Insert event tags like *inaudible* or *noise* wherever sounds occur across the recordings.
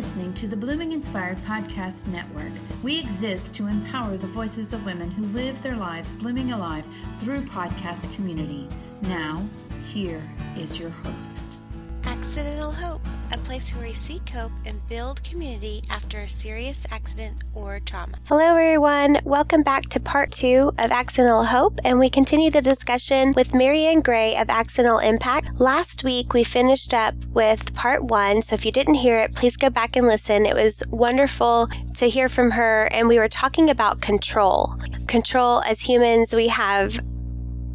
listening to the Blooming Inspired Podcast Network. We exist to empower the voices of women who live their lives blooming alive through podcast community. Now, here is your host. Accidental Hope, a place where we seek hope and build community after a serious accident or trauma. Hello, everyone. Welcome back to part two of Accidental Hope, and we continue the discussion with Maryann Gray of Accidental Impact. Last week, we finished up with part one, so if you didn't hear it, please go back and listen. It was wonderful to hear from her, and we were talking about control. Control as humans, we have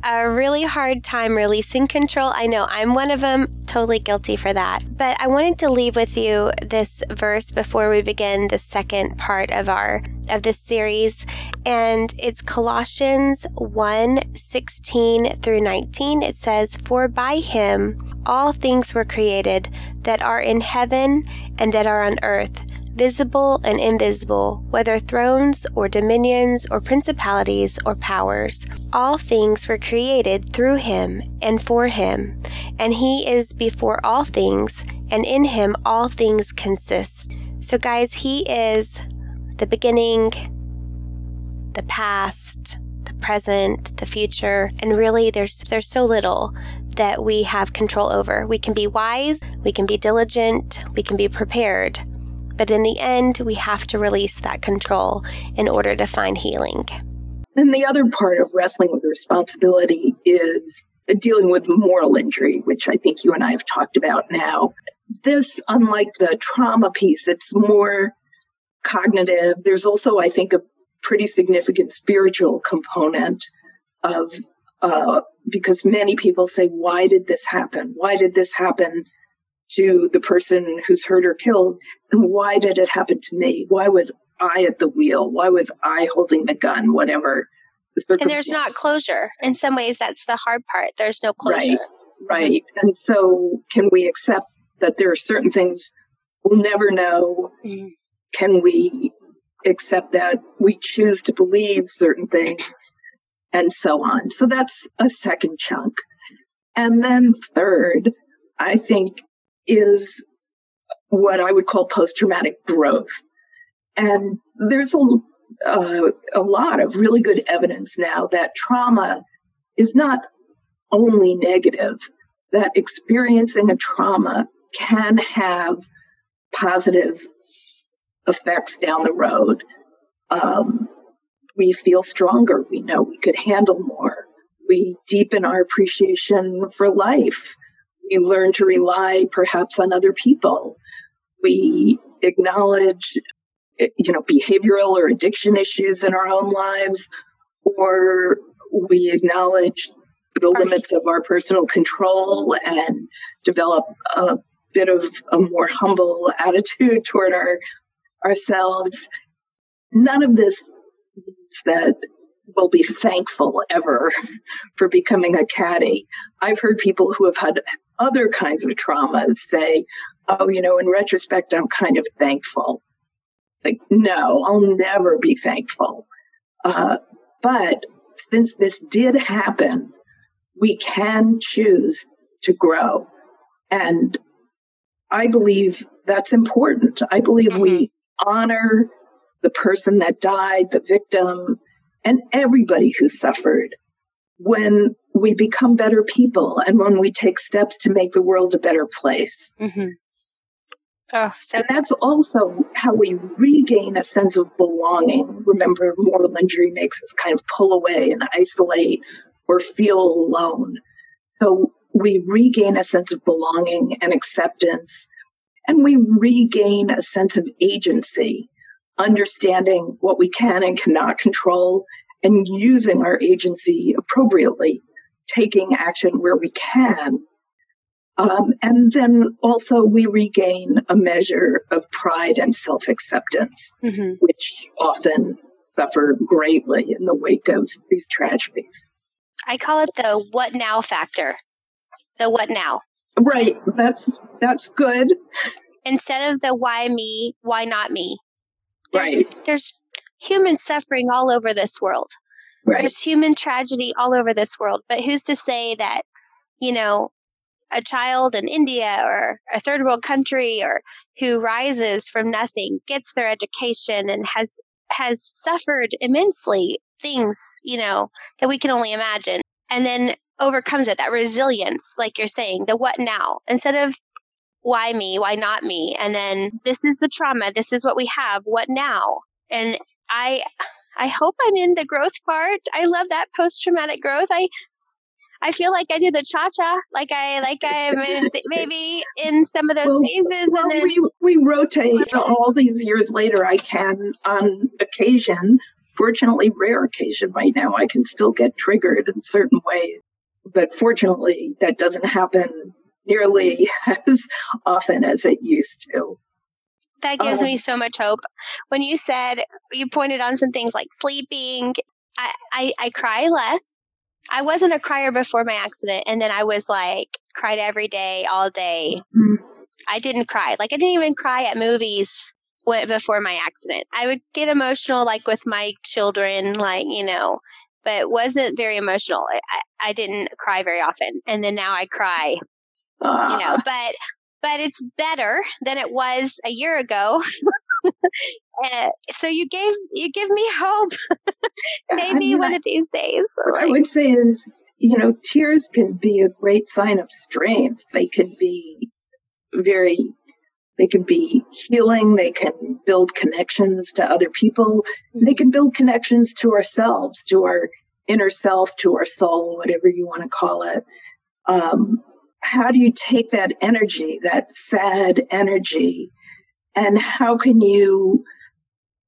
a really hard time releasing control. I know I'm one of them, totally guilty for that. But I wanted to leave with you this verse before we begin the second part of our of this series, and it's Colossians 1 16 through 19. It says, For by him all things were created that are in heaven and that are on earth visible and invisible, whether thrones or dominions or principalities or powers. All things were created through him and for him, and he is before all things, and in him all things consist. So, guys, he is the beginning, the past, the present, the future, and really there's there's so little that we have control over. We can be wise, we can be diligent, we can be prepared, but in the end, we have to release that control in order to find healing. And the other part of wrestling with responsibility is dealing with moral injury, which I think you and I have talked about now. This, unlike the trauma piece, it's more cognitive. There's also, I think, a pretty significant spiritual component of uh, because many people say, "Why did this happen? Why did this happen to the person who's hurt or killed and why did it happen to me? Why was i at the wheel? Why was i holding the gun? Whatever the and there's not closure. In some ways that's the hard part. There's no closure. right right. And so can we accept that there are certain things we'll never know? Mm. can we accept that we choose to believe certain things? And so on. So that's a second chunk. And then third i think is what I would call post traumatic growth. And there's a, uh, a lot of really good evidence now that trauma is not only negative, that experiencing a trauma can have positive effects down the road. Um, we feel stronger. We know we could handle more. We deepen our appreciation for life. We learn to rely perhaps on other people. We acknowledge, eh, you know, behavioral or addiction issues in our own lives, or we acknowledge the limits of our personal control and develop a bit of a more humble attitude toward our ourselves. None of this means that we'll be thankful ever *laughs* for becoming a CADI. I've heard people who have had other kinds of traumas say, oh, you know, in retrospect, I'm kind of thankful. It's like, no, I'll never be thankful. Uh, but since this did happen, we can choose to grow. And I believe that's important. I believe mm-hmm. we honor the person that died, the victim, and everybody who suffered when we become better people and when we take steps to make the world a better place. Mm-hmm. Oh, so and that's also how we regain a sense of belonging. Remember, moral injury makes us kind of pull away and isolate or feel alone. So we regain a sense of belonging and acceptance, and we regain a sense of agency, understanding what we can and cannot control and using our agency appropriately, taking action where we can. Um, and then also we regain a measure of pride and self acceptance, mm-hmm. which often suffer greatly in the wake of these tragedies. I call it the what now factor. The what now. Right. That's that's good. Instead of the why me, why not me. There's, right. There's human suffering all over this world. Right. There's human tragedy all over this world. But who's to say that, you know, a child in India or a third world country or who rises from nothing, gets their education and has has suffered immensely things, you know, that we can only imagine. And then overcomes it, that resilience, like you're saying, the what now, instead of why me, why not me? And then this is the trauma, this is what we have, what now? And I I hope I'm in the growth part. I love that post traumatic growth. I I feel like I do the cha cha, like I like I'm in, *laughs* maybe in some of those well, phases, well, and then we we rotate all these years later. I can on occasion, fortunately, rare occasion right now, I can still get triggered in certain ways, but fortunately, that doesn't happen nearly *laughs* as often as it used to. That gives um, me so much hope. When you said you pointed on some things like sleeping, I, I, I cry less I wasn't a crier before my accident, and then I was like cried every day, all day. Mm-hmm. I didn't cry. Like I didn't even cry at movies before my accident. I would get emotional, like with my children, like you know, but wasn't very emotional. I, I didn't cry very often, and then now I cry. Uh. You know, ah. but but it's better than it was a year ago. uh, *laughs* so you gave you give me hope. *laughs* Maybe I mean, one I, of these days. What I would say is, you know, tears can be a great sign of strength. They can be very they can be healing they can build connections to other people they can build connections to ourselves to our inner self to our soul whatever you want to call it um, how do you take that energy that sad energy and how can you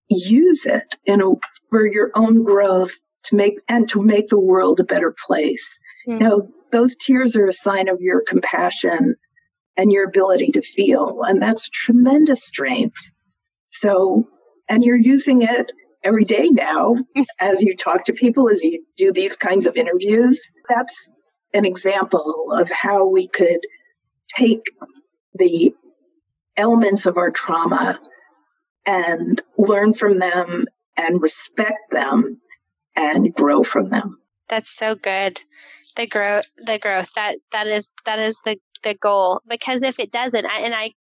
use it in a, for your own growth to make and to make the world a better place. Mm-hmm. You know, those tears are a sign of your compassion and your ability to feel, and that's tremendous strength. So, and you're using it every day now *laughs* as you talk to people, as you do these kinds of interviews. That's an example of how we could take the elements of our trauma and learn from them and respect them and grow from them. That's so good. The growth, the growth that that is that is the the goal. Because if it doesn't, I, and I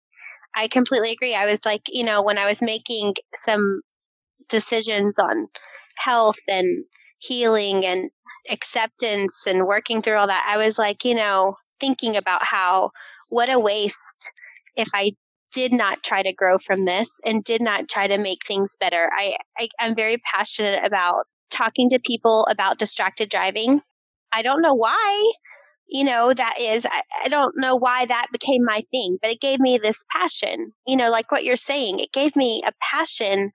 I completely agree. I was like, you know, when I was making some decisions on health and healing and acceptance and working through all that, I was like, you know, thinking about how what a waste if I did not try to grow from this and did not try to make things better. I, I am very passionate about talking to people about distracted driving. I don't know why, you know, that is. I, I don't know why that became my thing, but it gave me this passion. You know, like what you're saying, it gave me a passion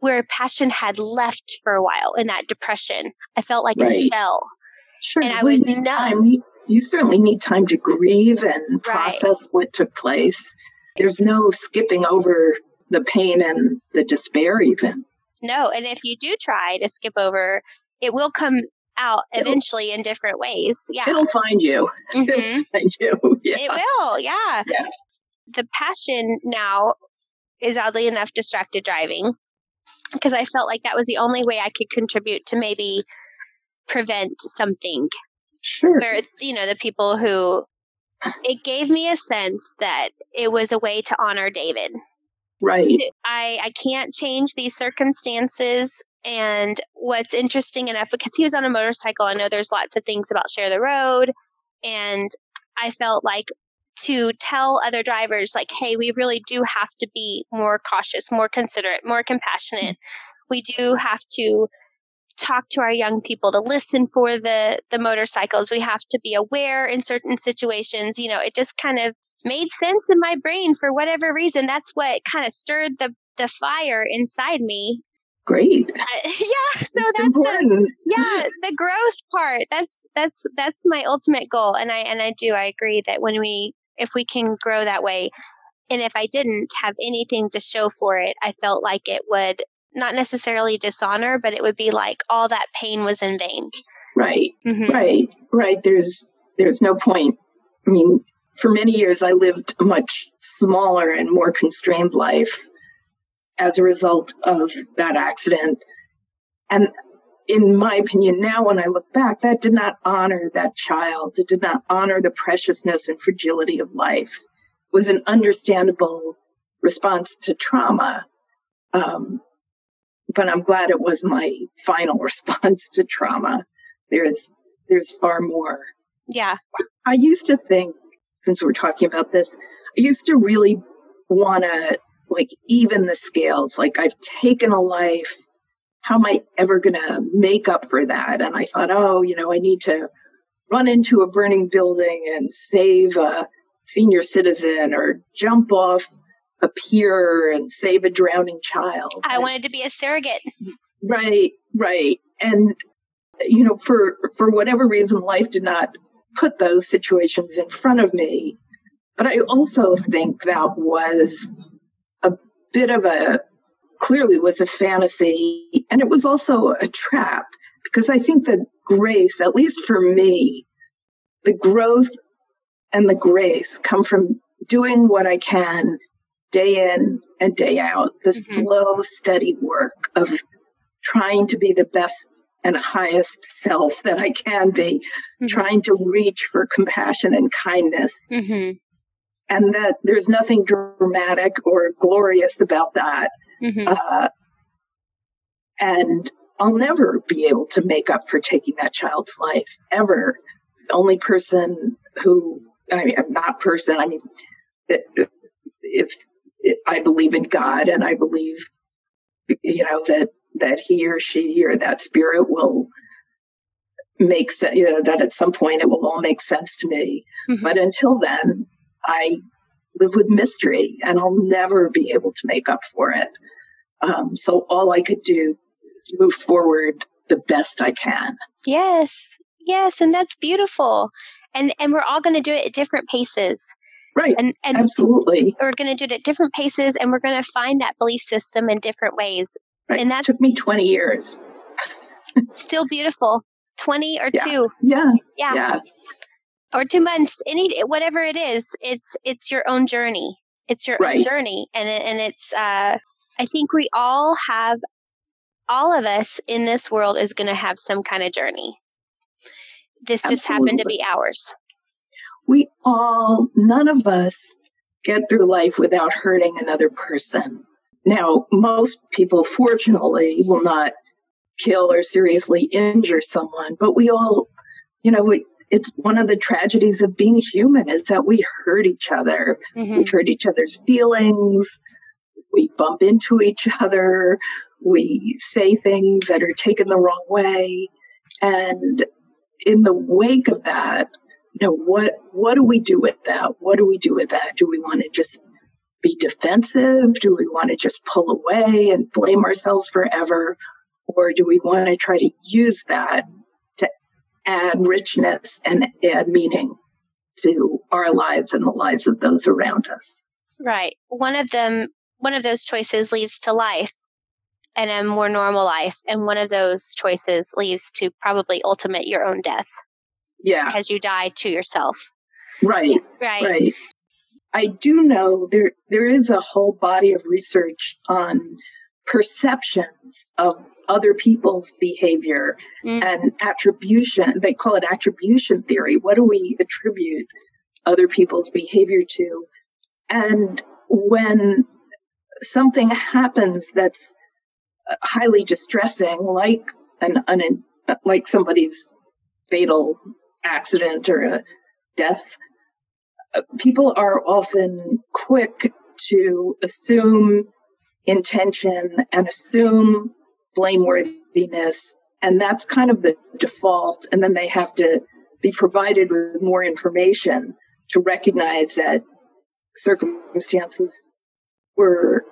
where passion had left for a while in that depression. I felt like right. a shell. Sure. And I was numb. Time. You certainly need time to grieve and process right. what took place. There's no skipping over the pain and the despair, even. No, and if you do try to skip over, it will come out eventually it'll, in different ways. Yeah. It'll find you. *laughs* Mm-hmm. It'll find you. *laughs* Yeah. It will, yeah. yeah. The passion now is oddly enough distracted driving because I felt like that was the only way I could contribute to maybe prevent something. Sure. Where, you know, the people who it gave me a sense that it was a way to honor David. Right. I, I can't change these circumstances. And what's interesting enough, because he was on a motorcycle, I know there's lots of things about share the road. And I felt like to tell other drivers, like, hey, we really do have to be more cautious, more considerate, more compassionate. We do have to talk to our young people to listen for the the motorcycles. We have to be aware in certain situations. You know it just kind of made sense in my brain for whatever reason. That's what kind of stirred the the fire inside me. Great. Uh, *laughs* yeah so that's important. The, yeah the growth part. That's that's that's my ultimate goal and i and i do i agree that when we if we can grow that way and if i didn't have anything to show for it i felt like it would not necessarily dishonor, but it would be like all that pain was in vain. Right. Mm-hmm. Right. Right. There's there's no point. I mean, for many years I lived a much smaller and more constrained life as a result of that accident. And in my opinion, now when I look back, that did not honor that child. It did not honor the preciousness and fragility of life. It was an understandable response to trauma. Um, but I'm glad it was my final *laughs* response to trauma. There's there's far more. Yeah. I used to think, since we're talking about this, I used to really want to like even the scales. Like I've taken a life. How am I ever going to make up for that? And I thought, oh, you know, I need to run into a burning building and save a senior citizen or jump off a pier and save a drowning child. I wanted to be a surrogate. Right, right. And you know, for for whatever reason life did not put those situations in front of me. But I also think that was a bit of a clearly was a fantasy and it was also a trap because I think that grace, at least for me, the growth and the grace come from doing what I can day in and day out, the mm-hmm. slow, steady work of trying to be the best and highest self that I can be, mm-hmm. trying to reach for compassion and kindness. Mm-hmm. And that there's nothing dramatic or glorious about that. Mm-hmm. Uh, and I'll never be able to make up for taking that child's life ever. The only person who, I mean, I'm not person, I mean, if I believe in God and I believe, you know, that that he or she or that spirit will make sense, you know, that at some point it will all make sense to me. Mm-hmm. But until then, I live with mystery and I'll never be able to make up for it. Um, so all I could do is move forward the best I can. Yes. Yes. And that's beautiful. And, and we're all going to do it at different paces. Right. And, and absolutely. We're going to do it at different paces and we're going to find that belief system in different ways. Right. And that took me 20 years. still beautiful. 20 or yeah. two. Yeah. yeah. Yeah. Or two months, any whatever it is, it's it's your own journey. It's your right. own journey, and it, and it's. Uh, I think we all have, all of us in this world is going to have some kind of journey. This just happened to be ours. We all, none of us, get through life without hurting another person. Now, most people, fortunately, will not kill or seriously injure someone, but we all, you know, we, it's one of the tragedies of being human is that we hurt each other. Mm-hmm. We hurt each other's feelings. We bump into each other. We say things that are taken the wrong way. And in the wake of that, you know, what, what do we do with that? What do we do with that? Do we want to just be defensive? Do we want to just pull away and blame ourselves forever? Or do we want to try to use that add richness and add meaning to our lives and the lives of those around us? Right. One of them, one of those choices leads to life and a more normal life. And one of those choices leads to probably ultimate your own death. Yeah. Because you die to yourself. Right. Right. Right. I do know there there is a whole body of research on perceptions of other people's behavior mm. and attribution. They call it attribution theory. What do we attribute other people's behavior to? And when something happens that's highly distressing, like an, an like somebody's fatal accident or a death people are often quick to assume intention and assume blameworthiness. And that's kind of the default. And then they have to be provided with more information to recognize that circumstances were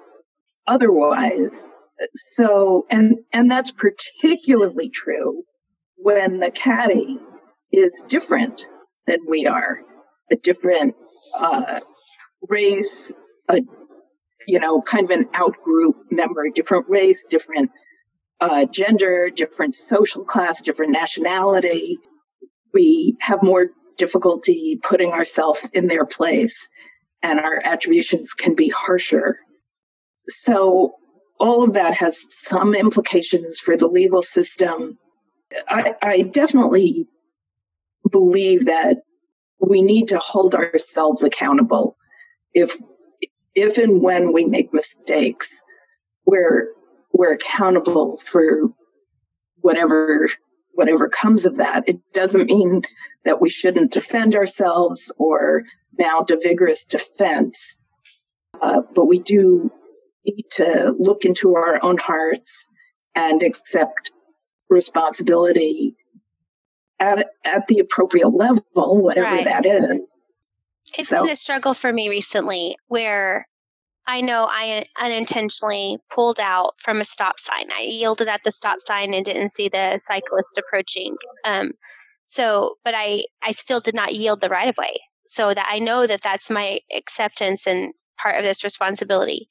otherwise. So, and, and that's particularly true when the CADI is different than we are a different uh, race, a you know, kind of an outgroup member, different race, different uh, gender, different social class, different nationality. We have more difficulty putting ourselves in their place, and our attributions can be harsher. So, all of that has some implications for the legal system. I, I definitely believe that we need to hold ourselves accountable. If if and when we make mistakes, we're we're accountable for whatever whatever comes of that. It doesn't mean that we shouldn't defend ourselves or mount a vigorous defense, uh, but we do need to look into our own hearts and accept responsibility at at the appropriate level, whatever right. that is. It's so. been a struggle for me recently where I know I unintentionally pulled out from a stop sign. I yielded at the stop sign and didn't see the cyclist approaching. Um, so, but I, I still did not yield the right of way. So that I know that that's my acceptance and part of this responsibility.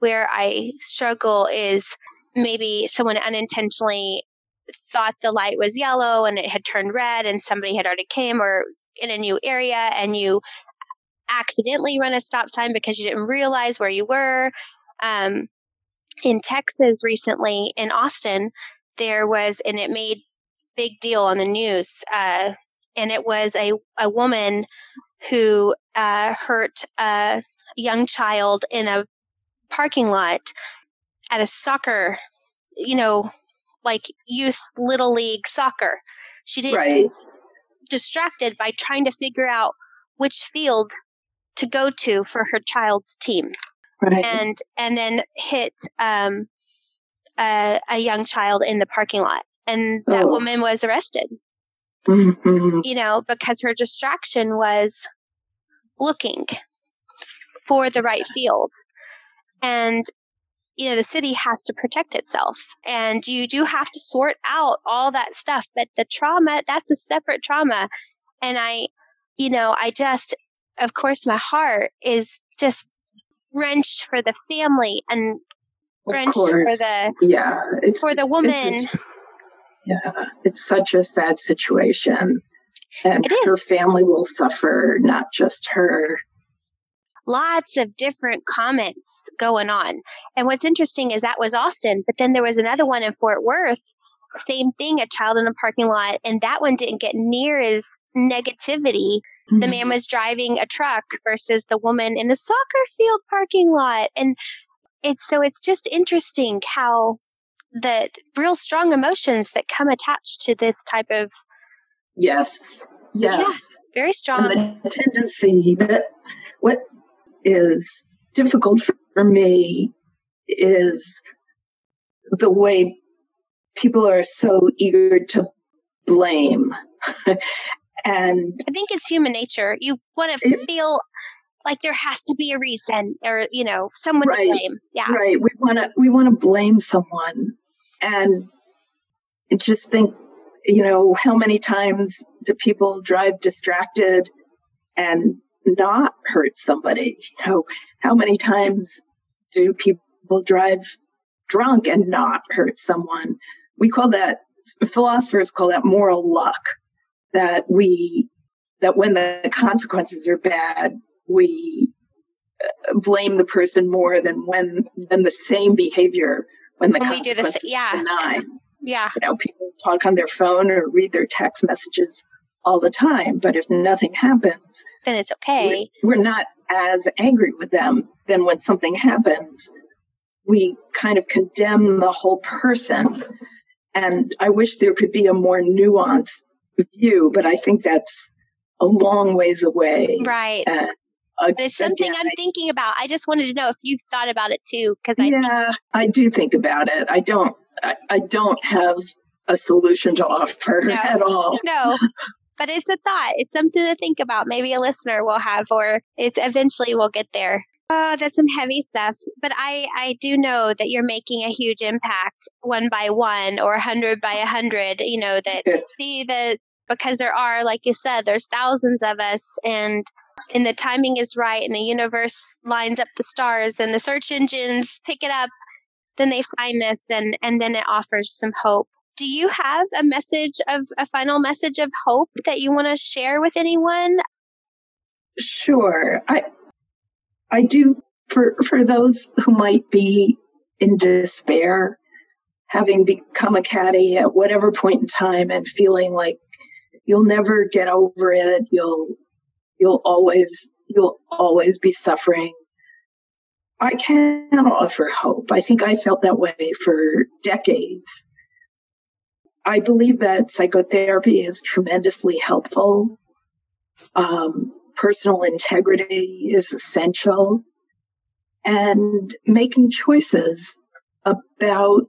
Where I struggle is maybe someone unintentionally thought the light was yellow and it had turned red and somebody had already came or in a new area and you accidentally run a stop sign because you didn't realize where you were. Um, in Texas recently, in Austin, there was, and it made big deal on the news. Uh, and it was a, a woman who uh, hurt a young child in a parking lot at a soccer, you know, like youth little league soccer. She didn't right. distracted by trying to figure out which field to go to for her child's team. Right. And and then hit um, a, a, young child in the parking lot, and that oh. woman was arrested. Mm-hmm. You know, because her distraction was looking for the right field, and you know the city has to protect itself, and you do have to sort out all that stuff. But the trauma that's a separate trauma, and I, you know, I just of course, my heart is just wrenched for the family and wrenched for the yeah for the woman. It's, yeah, it's such a sad situation, and her family will suffer, not just her. Lots of different comments going on. And what's interesting is that was Austin, but then there was another one in Fort Worth same thing, a child in a parking lot, and that one didn't get near as negativity. Mm-hmm. The man was driving a truck versus the woman in the soccer field parking lot. And it's so it's just interesting how the real strong emotions that come attached to this type of yes yes yeah, very strong and the tendency that what is difficult for me is the way people are so eager to blame. *laughs* and I think it's human nature. You want to feel like there has to be a reason or you know someone right, to blame. Yeah. Right. We want to we want to blame someone and just think you know how many times do people drive distracted and not hurt somebody? *laughs* You know, how many times do people drive drunk and not hurt someone? we call that philosophers call that moral luck that we that when the consequences are bad we uh, blame the person more than when than the same behavior when the when consequences we do this, yeah. benign. yeah. You know people talk on their phone or read their text messages all the time but if nothing happens then it's okay. we're, we're not as angry with them than when something happens. We kind of condemn the whole person and I wish there could be a more nuanced view, but I think that's a long ways away. Right. Uh, but it's something again, I'm thinking about. I just wanted to know if you've thought about it too, because I yeah, think- I do think about it. I don't. I, I don't have a solution to offer no, *laughs* at all. No, but it's a thought. It's something to think about. Maybe a listener will have, or it's eventually we'll get there. Oh, that's some heavy stuff. But I, I do know that you're making a huge impact one by one or a hundred by a hundred, you know, that see that because there are, like you said, there's thousands of us and and the timing is right and the universe lines up the stars and the search engines pick it up, then they find this and, and then it offers some hope. Do you have a message of a final message of hope that you want to share with anyone? Sure. I I do for for those who might be in despair, having become a CADI at whatever point in time and feeling like you'll never get over it, you'll you'll always you'll always be suffering. I can offer hope. I think I felt that way for decades. I believe that psychotherapy is tremendously helpful. Um, personal integrity is essential. And making choices about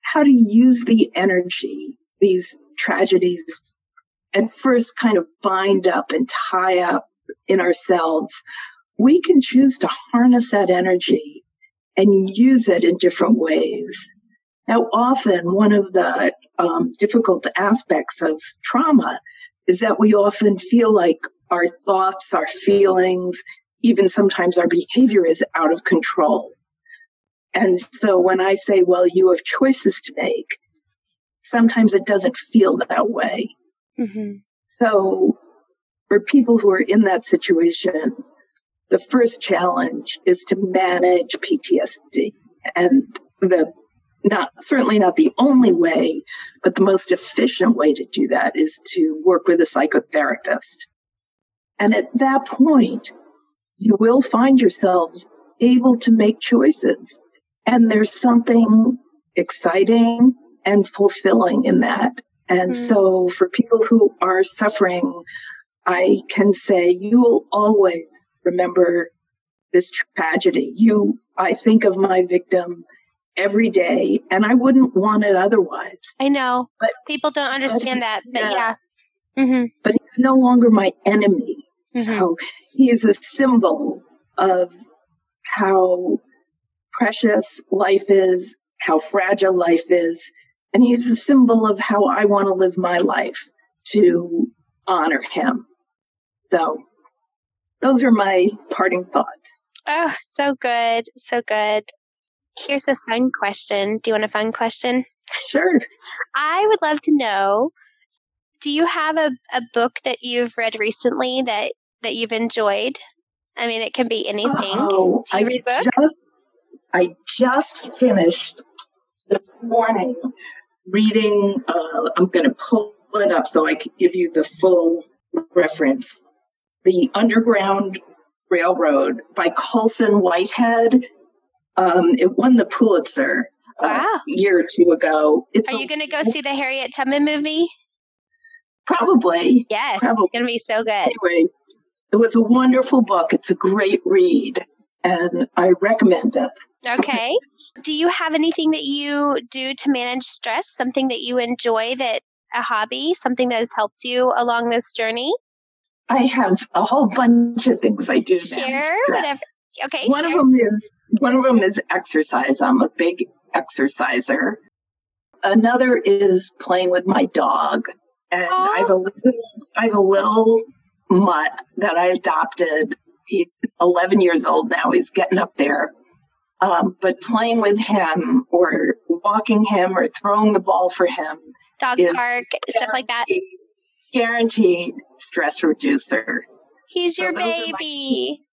how to use the energy these tragedies at first kind of bind up and tie up in ourselves. We can choose to harness that energy and use it in different ways. Now, often one of the um, difficult aspects of trauma is that we often feel like our thoughts, our feelings, even sometimes our behavior is out of control. And so when I say, well, you have choices to make, sometimes it doesn't feel that way. Mm-hmm. So for people who are in that situation, the first challenge is to manage PTSD. And the not certainly not the only way, but the most efficient way to do that is to work with a psychotherapist. And at that point, you will find yourselves able to make choices. And there's something exciting and fulfilling in that. And mm. so for people who are suffering, I can say you will always remember this tragedy. You, I think of my victim every day and I wouldn't want it otherwise. I know. But people don't understand that. But yeah. yeah. Mm-hmm. But he's no longer my enemy. Mm-hmm. So he is a symbol of how precious life is, how fragile life is, and he's a symbol of how I want to live my life to honor him. So those are my parting thoughts. Oh, so good. So good. Here's a fun question. Do you want a fun question? Sure. I would love to know do you have a, a book that you've read recently that, that you've enjoyed? I mean, it can be anything. Oh, do you I read books? Just, I just finished this morning reading, uh, I'm going to pull it up so I can give you the full reference. The Underground Railroad by Colson Whitehead. Um, it won the Pulitzer uh, wow. a year or two ago. It's Are you going to go see the Harriet Tubman movie? Probably. Yes. Probably. It's going to be so good. Anyway, it was a wonderful book. It's a great read, and I recommend it. Okay. do you have anything that you do to manage stress? Something that you enjoy that a hobby, something that has helped you along this journey? I have a whole bunch of things I do. Share whatever. Okay. One share. of them is one of them is exercise. I'm a big exerciser. Another is playing with my dog, and I have oh. a little, I have a little mutt that I adopted. He's 11 years old now. He's getting up there. Um, but playing with him or walking him or throwing the ball for him, dog park, stuff like that, guaranteed stress reducer. He's so your baby. *laughs*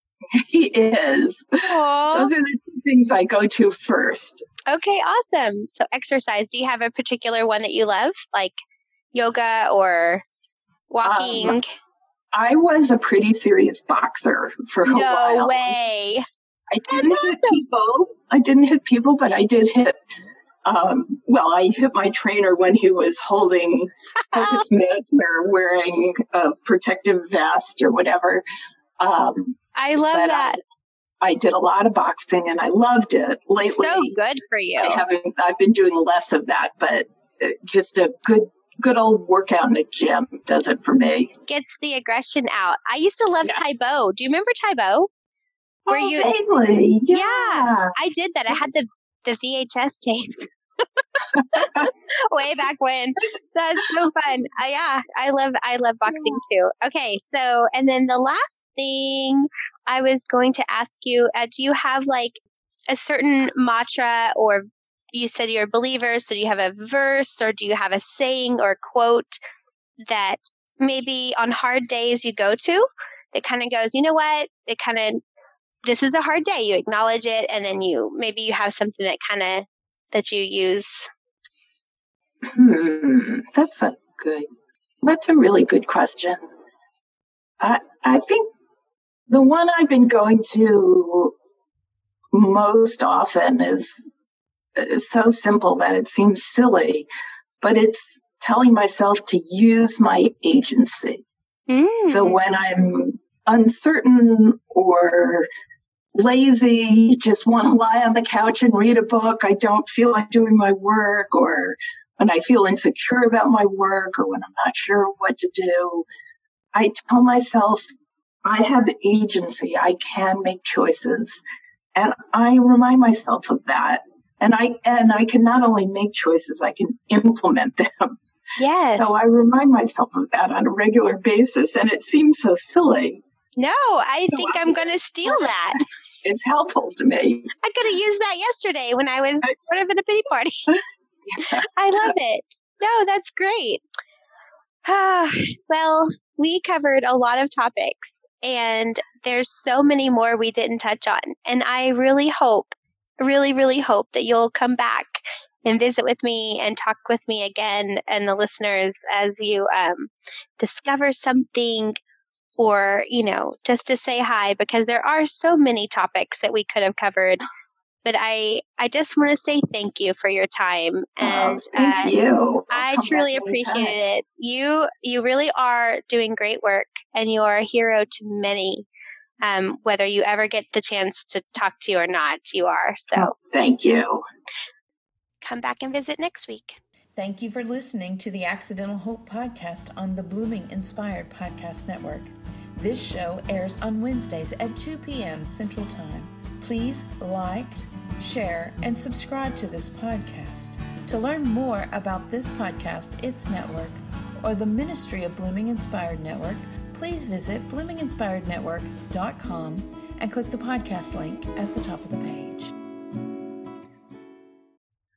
He is. Aww. Those are the things I go to first. Okay, awesome. So, exercise. Do you have a particular one that you love, like yoga or walking? Um, I was a pretty serious boxer for a no while. No way. I didn't That's hit awesome. people. I didn't hit people, but I did hit. Um, well, I hit my trainer when he was holding *laughs* focus mitts or wearing a protective vest or whatever. Um, I love that. I, I, did a lot of boxing and I loved it lately. So good for you. I haven't. I've been doing less of that, but uh, just a good good old workout in a gym does it for me. Gets the aggression out. I used to love yeah. Bo. Do you remember Tae Bo? Were oh, you vaguely. Yeah. yeah. I did that. I had the the VHS tapes. *laughs* Way back when. That's so fun. Uh, yeah, I love I love boxing too. Okay, so and then the last thing I was going to ask you, uh, do you have like a certain mantra or you said you're a believer, so do you have a verse or do you have a saying or quote that maybe on hard days you go to that kind of goes, you know what? It kind of this is a hard day. You acknowledge it, and then you maybe you have something that kind of that you use. Hmm, that's a good. That's a really good question. I I think the one I've been going to most often is so simple that it seems silly, but it's telling myself to use my agency. Mm. So when I'm uncertain or lazy, just want to lie on the couch and read a book, I don't feel like doing my work, or when I feel insecure about my work, or when I'm not sure what to do, I tell myself I have agency. I can make choices. And I remind myself of that. And I, and I can not only make choices, I can implement *laughs* them. Yes. So I remind myself of that on a regular basis. And it seems so silly. No, I so think I, I'm going to steal that. *laughs* It's helpful to me. I could have used that yesterday when I was part of in a pity party. yeah. *laughs* I love it. No, that's great. *sighs* well, we covered a lot of topics and there's so many more we didn't touch on. And I really hope, really, really hope that you'll come back and visit with me and talk with me again and the listeners as you um, discover something or, you know, just to say hi because there are so many topics that we could have covered but I I just want to say thank you for your time oh, and oh, thank uh, you. I truly appreciated it. You you really are doing great work and you are a hero to many. Um, whether you ever get the chance to talk to you or not, you are. So oh, thank you. Come back and visit next week. Thank you for listening to the Accidental Hope podcast on the Blooming Inspired Podcast Network. This show airs on Wednesdays at 2 p.m. Central Time. Please like, share, and subscribe to this podcast. To learn more about this podcast, its network, or the ministry of Blooming Inspired Network, please visit bloominginspirednetwork.com and click the podcast link at the top of the page.